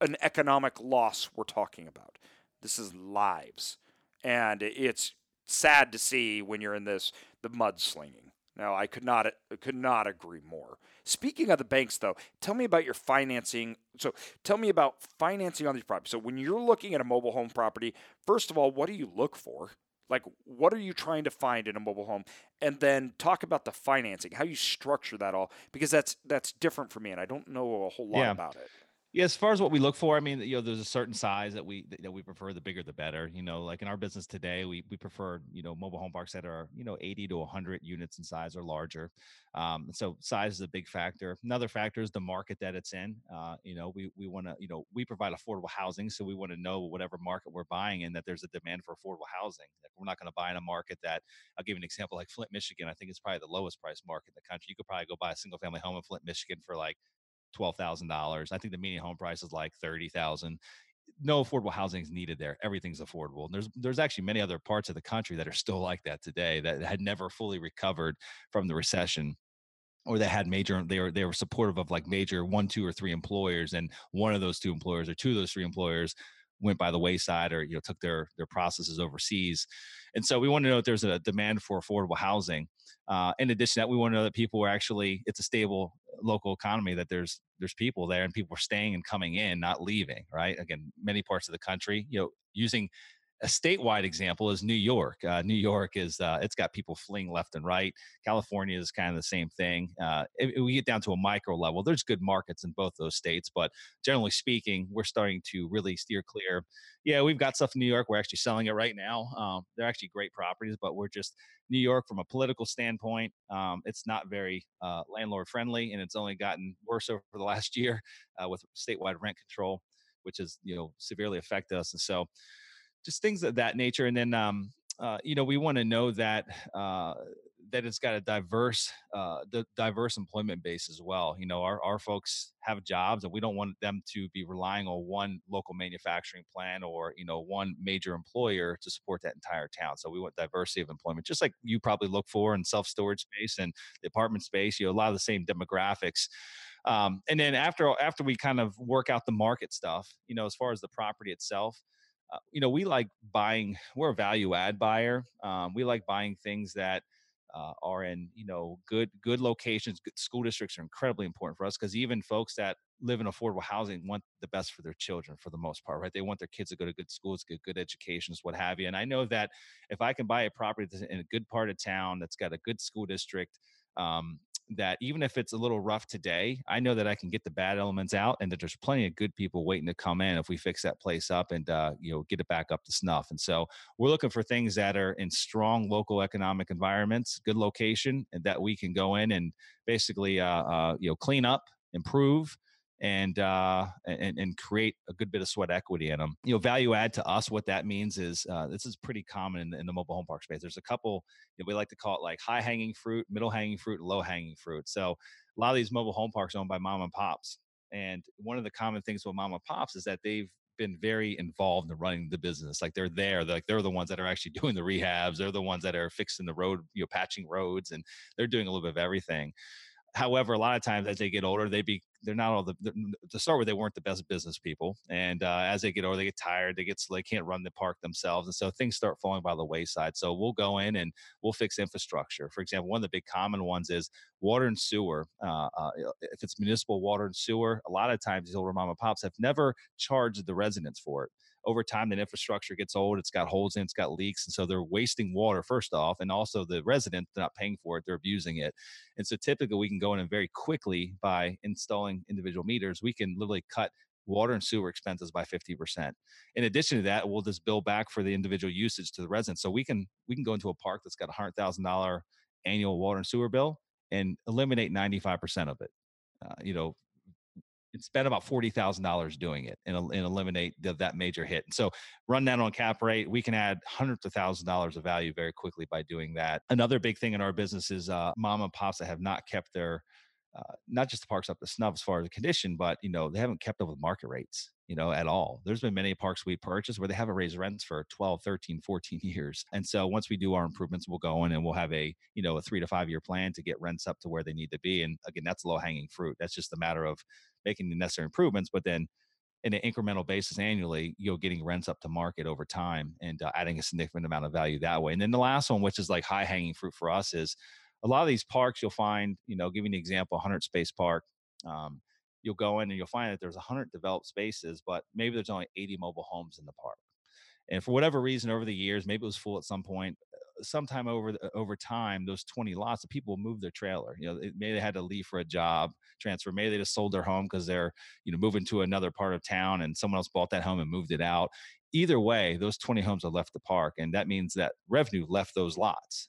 an economic loss we're talking about. This is lives. And it's sad to see when you're in this, the mudslinging. Now, I could not could not agree more. Speaking of the banks, though, tell me about your financing. So, tell me about financing on these properties. So, when you're looking at a mobile home property, first of all, what do you look for? Like, what are you trying to find in a mobile home? And then talk about the financing, how you structure that all, because that's that's different for me, and I don't know a whole lot yeah. about it. Yeah, as far as what we look for, I mean, you know, there's a certain size that we that we prefer. The bigger, the better. You know, like in our business today, we we prefer you know mobile home parks that are you know 80 to 100 units in size or larger. Um, so size is a big factor. Another factor is the market that it's in. Uh, you know, we we want to you know we provide affordable housing, so we want to know whatever market we're buying in that there's a demand for affordable housing. Like we're not going to buy in a market that I'll give you an example like Flint, Michigan. I think it's probably the lowest price market in the country. You could probably go buy a single family home in Flint, Michigan for like twelve thousand dollars. I think the median home price is like thirty thousand. No affordable housing is needed there. Everything's affordable. And there's there's actually many other parts of the country that are still (laughs) like that today that had never fully recovered from the recession. or they had major they were they were supportive of like major one two or three employers and one of those two employers or two of those three employers went by the wayside or you know took their their processes overseas. And so we want to know if there's a demand for affordable housing. Uh, in addition to that we want to know that people are actually it's a stable local economy that there's there's people there and people are staying and coming in not leaving right? Again many parts of the country you know using a statewide example is New York. Uh, New York is uh, it's got people fleeing left and right. California is kind of the same thing. Uh, we get down to a micro level, there's good markets in both those states, but generally speaking, we're starting to really steer clear. Yeah, we've got stuff in New York. We're actually selling it right now. Um, they're actually great properties, but we're just New York from a political standpoint. Um, it's not very uh, landlord friendly, and it's only gotten worse (laughs) over the last year uh, with statewide rent control, which has you know severely affected us. And so just things of that nature. And then, um, uh, you know, we want to know that uh, that it's got a diverse, uh, the diverse employment base as well. You know, our our folks have jobs, and we don't want them to be relying on one local manufacturing plant or you know one major employer to support that entire town. So we want diversity of employment, just like you probably look for in self storage space and the apartment space. You know, a lot of the same demographics. Um, and then after after we kind of work out the market stuff, you know, as far as the property itself, uh, you know, we like buying. (sighs) We're a value add buyer. Um, we like buying things that uh, are in you know good good locations. Good school districts are incredibly important for us because even folks that live in affordable housing want the best for their children for the most part, right? They want their kids to go to good schools, get good educations, what have you. And I know that if I can buy a property that's in a good part of town that's got a good school district, um, that even if it's a little rough today, I know that I can get the bad elements out, and that there's plenty of good people waiting to come in if we fix that place up and uh, you know get it back up to snuff. And so we're looking for things that are in strong local economic environments, good location, and that we can go in and basically uh, uh, you know clean up, improve, and uh, and and create a good bit of sweat equity in them. You know, value add to us. What that means is uh, this is pretty common in, in, the mobile home park space. There's a couple. You know, we like to call it like high hanging fruit, middle hanging fruit, low hanging fruit. So a lot of these mobile home parks owned by mom and pops. And one of the common things with mom and pops is that they've been very involved in running the business. Like they're there, they're like they're the ones that are actually (laughs) doing the rehabs. They're the ones that are fixing the road, you know, patching roads, and they're doing a little bit of everything. However, a lot of times as they get older, they be they're not all the to start with they weren't the best business people, and uh, as they get older, they get tired, they get they can't run the park themselves, and so things start falling by the wayside. So we'll go in and we'll fix infrastructure. For example, one of the big common ones is water and sewer. Uh, uh, if it's municipal water and sewer, a lot of times these older mom and pops have never charged the residents for it over time that infrastructure gets old it's got holes in it's got leaks and so they're wasting water first off and also the residents they're not paying for it they're abusing it and so typically we can go in and very quickly by installing individual meters we can literally cut water and sewer expenses by 50%. In addition to that, we'll just bill back for the individual usage to the residents. So we can we can go into a park that's got a hundred thousand dollar annual water and sewer bill and eliminate 95% of it. Uh, you know, and spend about forty thousand dollars doing it and, and eliminate the, that major hit. And so run that on cap rate. We can add hundreds of thousand dollars of value very quickly by doing that. Another big thing in our business is uh, mom and pops that have not kept their uh, not just the parks up to snuff as far as the condition, but you know they haven't kept up with market rates you know, at all. There's been many parks we purchased where they haven't raised rents for 12, 13, 14 (laughs) years. And so once we do our improvements, we'll go in and we'll have a, you know, a three to five year plan to get rents up to where they need to be. And again, that's low hanging fruit. That's just a matter of making the necessary improvements, but then in an incremental basis annually, you're getting rents up to market over time and uh, adding a significant amount of value that way. And then the last one, which is like high hanging fruit for us, is a lot of these parks you'll find, you know, giving an example, 100 Space Park. Um, you'll go in and you'll find that there's 100 developed spaces, but maybe there's only 80 mobile homes in the park. And for whatever reason, over the years, maybe it was full at some point. Sometime over over time, those 20 lots of people move their trailer. You know, maybe they had to leave for a job transfer. Maybe they just sold their home because they're you know moving to another part of town, and someone else bought that home and moved it out. Either way, those 20 homes are left the park, and that means that revenue left those lots.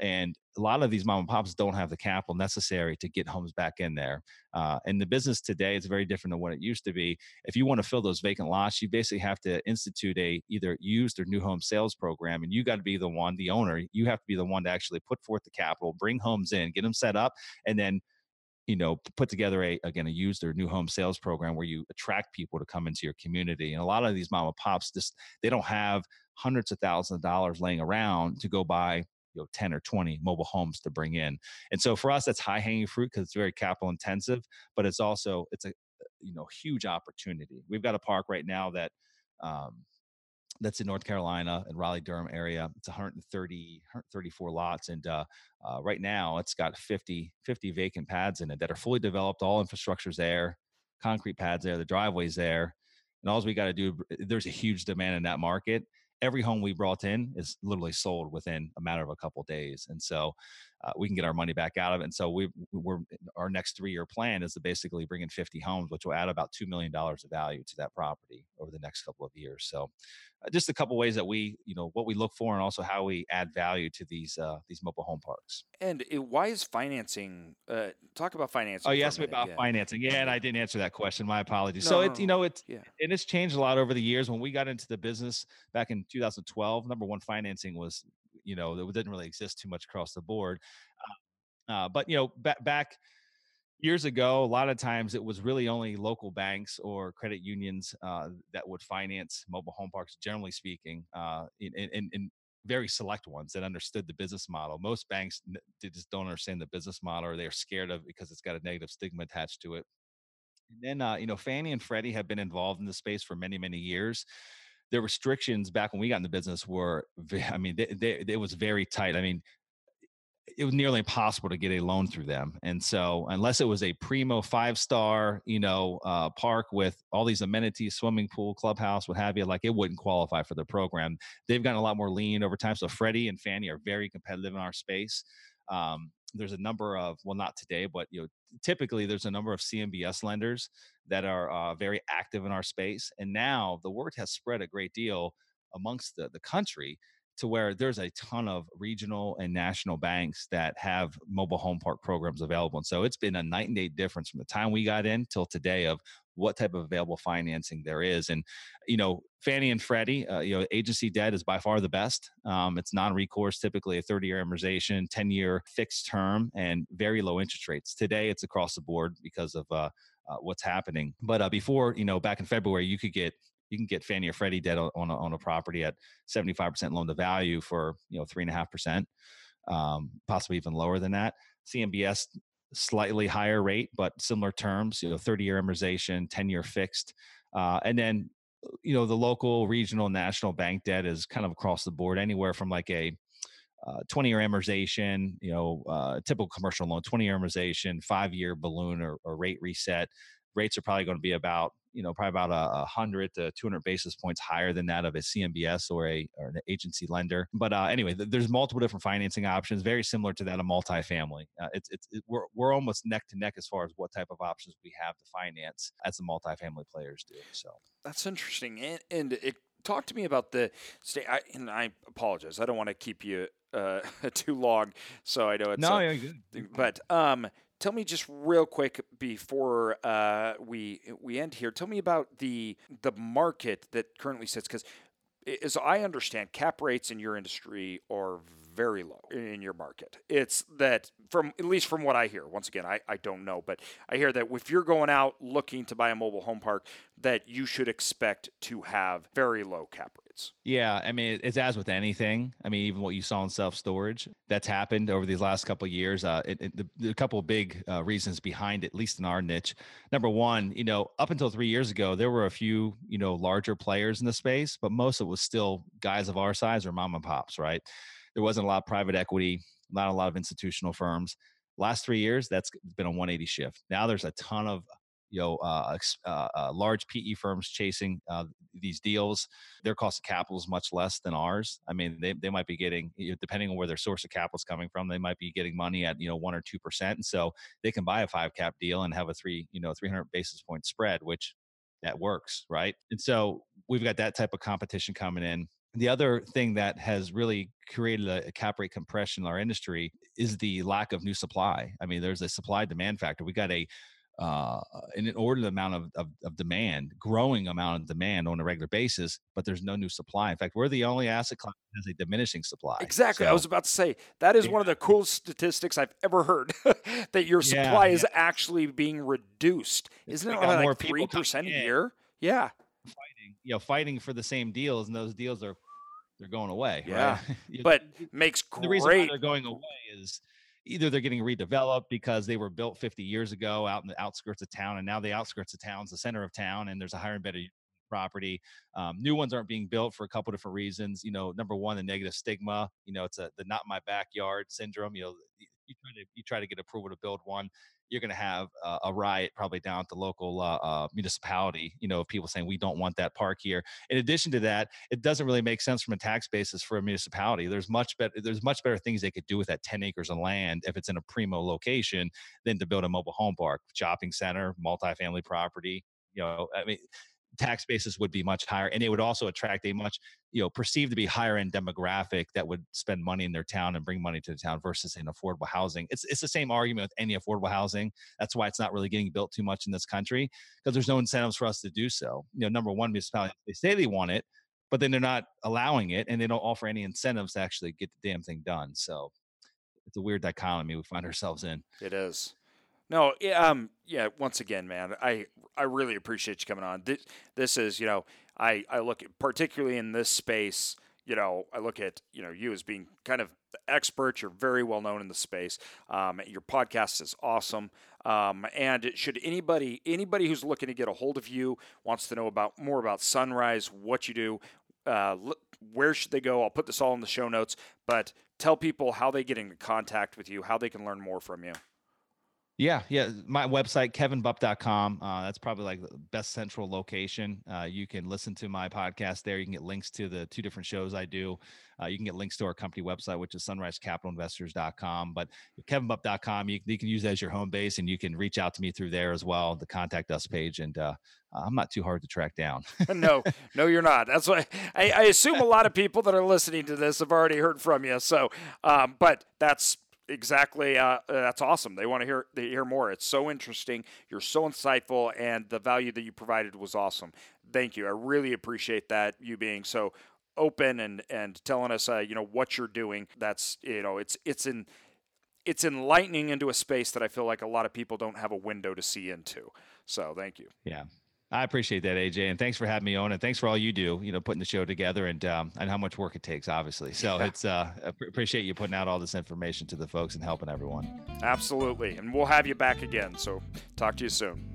And a lot of these mom and pops don't have the capital necessary to get homes back in there. Uh, and the business today is very different than what it used to be. If you want to fill those vacant lots, you basically have to institute a either used or new home sales program, and you got to be the one, the owner. You have to be the one to actually put forth the capital, bring homes in, get them set up, and then you know put together a again a used or new home sales program where you attract people to come into your community and a lot of these mom and pops just they don't have hundreds of thousands of dollars laying around to go buy you know 10 or 20 mobile homes to bring in and so for us that's high hanging fruit because it's very capital intensive but it's also it's a you know huge opportunity we've got a park right now that um, that's in North Carolina in Raleigh Durham area. It's 130, 134 lots. And uh, uh, right now it's got 50, 50 vacant pads in it that are fully developed. All infrastructure's there, concrete pads there, the driveway's there. And all we got to do, there's a huge demand in that market every home we brought in is literally sold within a matter of a couple of days and so uh, we can get our money back out of it. And so we we're our next three year plan is to basically bring in 50 homes which will add about $2 million of value to that property over the next couple of years. So uh, just a couple ways that we you know what we look for and also how we add value to these uh, these mobile home parks. And it, why is financing uh, talk about financing oh you asked me about yeah. financing. Yeah and i didn't answer that question. My apologies. No, so it you know it's yeah. and it's changed a lot over the years. When we got into the business back in 2012 number one financing was you know it didn't really exist too much across the board uh, uh but you know back back years ago, a lot of times it was really only local banks or credit unions uh, that would finance mobile home parks, generally speaking, uh, in, in, in, very select ones that understood the business model. Most banks just don't understand the business model or they're scared of it because it's got a negative stigma attached to it. And then, uh, you know, Fannie and Freddie have been involved in the space for many, many years. The restrictions back when we got in the business were, I mean, they, they, it was very tight. I mean, it was nearly impossible to get a loan through them. And so, unless it was a primo five star, you know, uh, park with all these amenities, swimming pool, clubhouse, what have you, like it wouldn't qualify for the program. They've gotten a lot more lean over time. So, Freddie and Fannie are very competitive in our space. Um, there's a number of, well, not today, but you know, typically there's a number of CMBS lenders that are uh, very active in our space. And now the word has spread a great deal amongst the, the country to where there's a ton of regional and national banks that have mobile home park programs available. And so it's been a night and day difference from the time we got in till today of what type of available financing there is. And, you know, Fannie and Freddie, uh, you know, agency debt is by far the best. Um, it's non recourse, typically a 30 year amortization, 10 year fixed term, and very low interest rates. Today it's across the board because of, uh, uh, what's happening. But uh, before, you know, back in February, you could get you can get Fannie or Freddie debt on, a, on a property at 75% loan to value for, you know, three and a half percent, um, possibly even lower than that. CMBS slightly higher rate, but similar terms, you know, 30 year amortization, 10 year fixed. Uh, and then, you know, the local, regional, national bank debt is kind of across the board, anywhere from like a uh, 20 year amortization, you know, uh, typical commercial loan, 20 year amortization, five year balloon or, or rate reset. Rates are probably going to be about you know probably about a, a hundred to 200 basis points higher than that of a CMBS or a or an agency lender. But uh, anyway, th- there's multiple different financing options, very similar to that of multifamily. Uh, it's it's it, we're we're almost neck to neck as far as what type of options we have to finance as the multifamily players do. So that's interesting, and, and it talk to me about the state. I, and I apologize, I don't want to keep you uh, (laughs) too long, so I know it's no, uh, yeah, good. but um tell me just real quick before uh, we we end here. Tell me about the the market that currently sits because, as I understand, cap rates in your industry are very low in your market. It's that from at least from what I hear. Once again, I, I don't know, but I hear that if you're going out looking to buy a mobile home park, that you should expect to have very low cap rates. Yeah, I mean it's as with anything. I mean even what you saw in self storage that's happened over these last couple of years. Uh, it, it, the, the couple of big uh, reasons behind it, at least in our niche. Number one, you know, up until three years ago, there were a few you know larger players in the space, but most of it was still guys of our size or mom and pops, right? there wasn't a lot of private equity, not a lot of institutional firms. Last three years, that's been a 180 shift. Now there's a ton of you know uh, uh, uh, large PE firms chasing uh, these deals. Their cost of capital is much less than ours. I mean, they, they might be getting depending on where their source of capital is coming from, they might be getting money at you know one or two percent, and so they can buy a five cap deal and have a three you know 300 basis point spread, which that works, right? And so we've got that type of competition coming in. The other thing that has really created a, cap rate compression in our industry is the lack of new supply. I mean, there's a supply demand factor. We got a uh, an inordinate amount of, of, of, demand, growing amount of demand on a regular basis, but there's no new supply. In fact, we're the only asset class that has a diminishing supply. Exactly. So, I was about to say that is yeah. one of the coolest statistics I've ever heard (laughs) that your supply yeah, is yeah. actually being reduced. Isn't it like three percent a year? Yeah fighting, you know, fighting for the same deals, and those deals are they're going away. Yeah, (laughs) right? but makes great. The reason they're going away is either they're getting redeveloped because they were built 50 years ago out in the outskirts of town, and now the outskirts of town's the center of town, and there's a higher and better property. Um, new ones aren't being built for a couple different reasons. You know, number one, the negative stigma. You know, it's a the not my backyard syndrome. You know, you try to you try to get approval to build one, you're going to have uh, a riot probably down at the local uh, uh, municipality. You know, of people saying we don't want that park here. In addition to that, it doesn't really make sense from a tax basis for a municipality. There's much better there's much better things they could do with that 10 acres of land if it's in a primo location than to build a mobile home park, shopping center, multifamily property. You know, I mean, tax basis would be much higher and it would also attract a much you know perceived to be higher end demographic that would spend money in their town and bring money to the town versus in affordable housing. It's, it's the same argument with any affordable housing. That's why it's not really getting built too much in this country because there's no incentives for us to do so. You know number one municipality they say they want it but then they're not allowing it and they don't offer any incentives to actually get the damn thing done. So it's a weird dichotomy we find ourselves in. It is no, um, yeah. Once again, man, I I really appreciate you coming on. This, this is, you know, I I look at particularly in this space. You know, I look at you know you as being kind of expert. You're very well known in the space. Um, your podcast is awesome. Um, and should anybody anybody who's looking to get a hold of you wants to know about more about Sunrise, what you do, uh, where should they go? I'll put this all in the show notes. But tell people how they get into contact with you, how they can learn more from you. Yeah, yeah. My website, kevinbupp.com. Uh, that's probably like the best central location. Uh, you can listen to my podcast there. You can get links to the two different shows I do. Uh, you can get links to our company website, which is sunrisecapitalinvestors.com. But kevinbupp.com, you, you can use that as your home base and you can reach out to me through there as well, the contact us page. And uh, I'm not too hard to track down. (laughs) (laughs) no, no, you're not. That's why I, I, assume a lot of people that are listening to this have already heard from you. So, um, but that's exactly uh, that's awesome. They want to hear they hear more. It's so interesting. You're so insightful and the value that you provided was awesome. Thank you. I really appreciate that you being so open and and telling us uh, you know what you're doing. That's you know it's it's in it's enlightening into a space that i feel like a lot of people don't have a window to see into. So thank you. Yeah I appreciate that, AJ, and thanks for having me on, and thanks for all you do. You know, putting the show together and um, and how much work it takes, obviously. So yeah. it's uh, appreciate you putting out all this information to the folks and helping everyone. Absolutely, and we'll have you back again. So talk to you soon.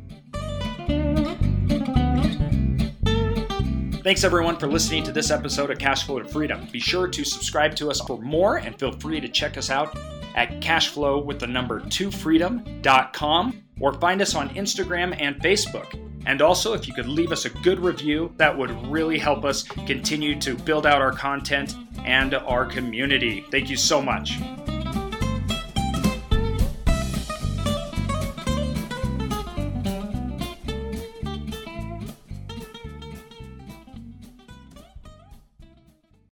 Thanks everyone for listening to this episode of Cashflow to Freedom. Be sure to subscribe to us for more, and feel free to check us out at cashflow with the number two freedom.com or find us on Instagram and Facebook. And also, if you could leave us a good review, that would really help us continue to build out our content and our community. Thank you so much.